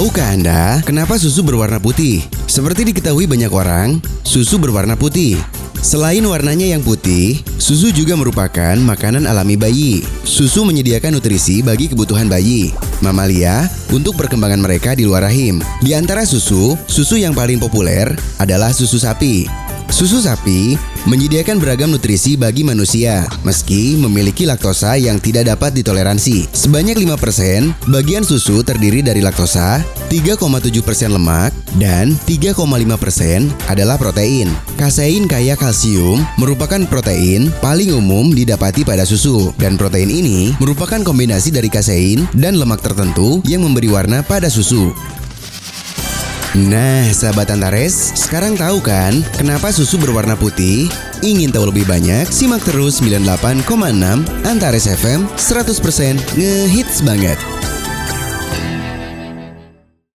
Tahukah Anda kenapa susu berwarna putih? Seperti diketahui banyak orang, susu berwarna putih. Selain warnanya yang putih, susu juga merupakan makanan alami bayi. Susu menyediakan nutrisi bagi kebutuhan bayi, mamalia, untuk perkembangan mereka di luar rahim. Di antara susu, susu yang paling populer adalah susu sapi. Susu sapi menyediakan beragam nutrisi bagi manusia, meski memiliki laktosa yang tidak dapat ditoleransi. Sebanyak 5% bagian susu terdiri dari laktosa, 3,7% lemak, dan 3,5% adalah protein. Kasein kaya kalsium merupakan protein paling umum didapati pada susu, dan protein ini merupakan kombinasi dari kasein dan lemak tertentu yang memberi warna pada susu. Nah, sahabat Antares, sekarang tahu kan kenapa susu berwarna putih? Ingin tahu lebih banyak? Simak terus 98,6 Antares FM 100% ngehits banget.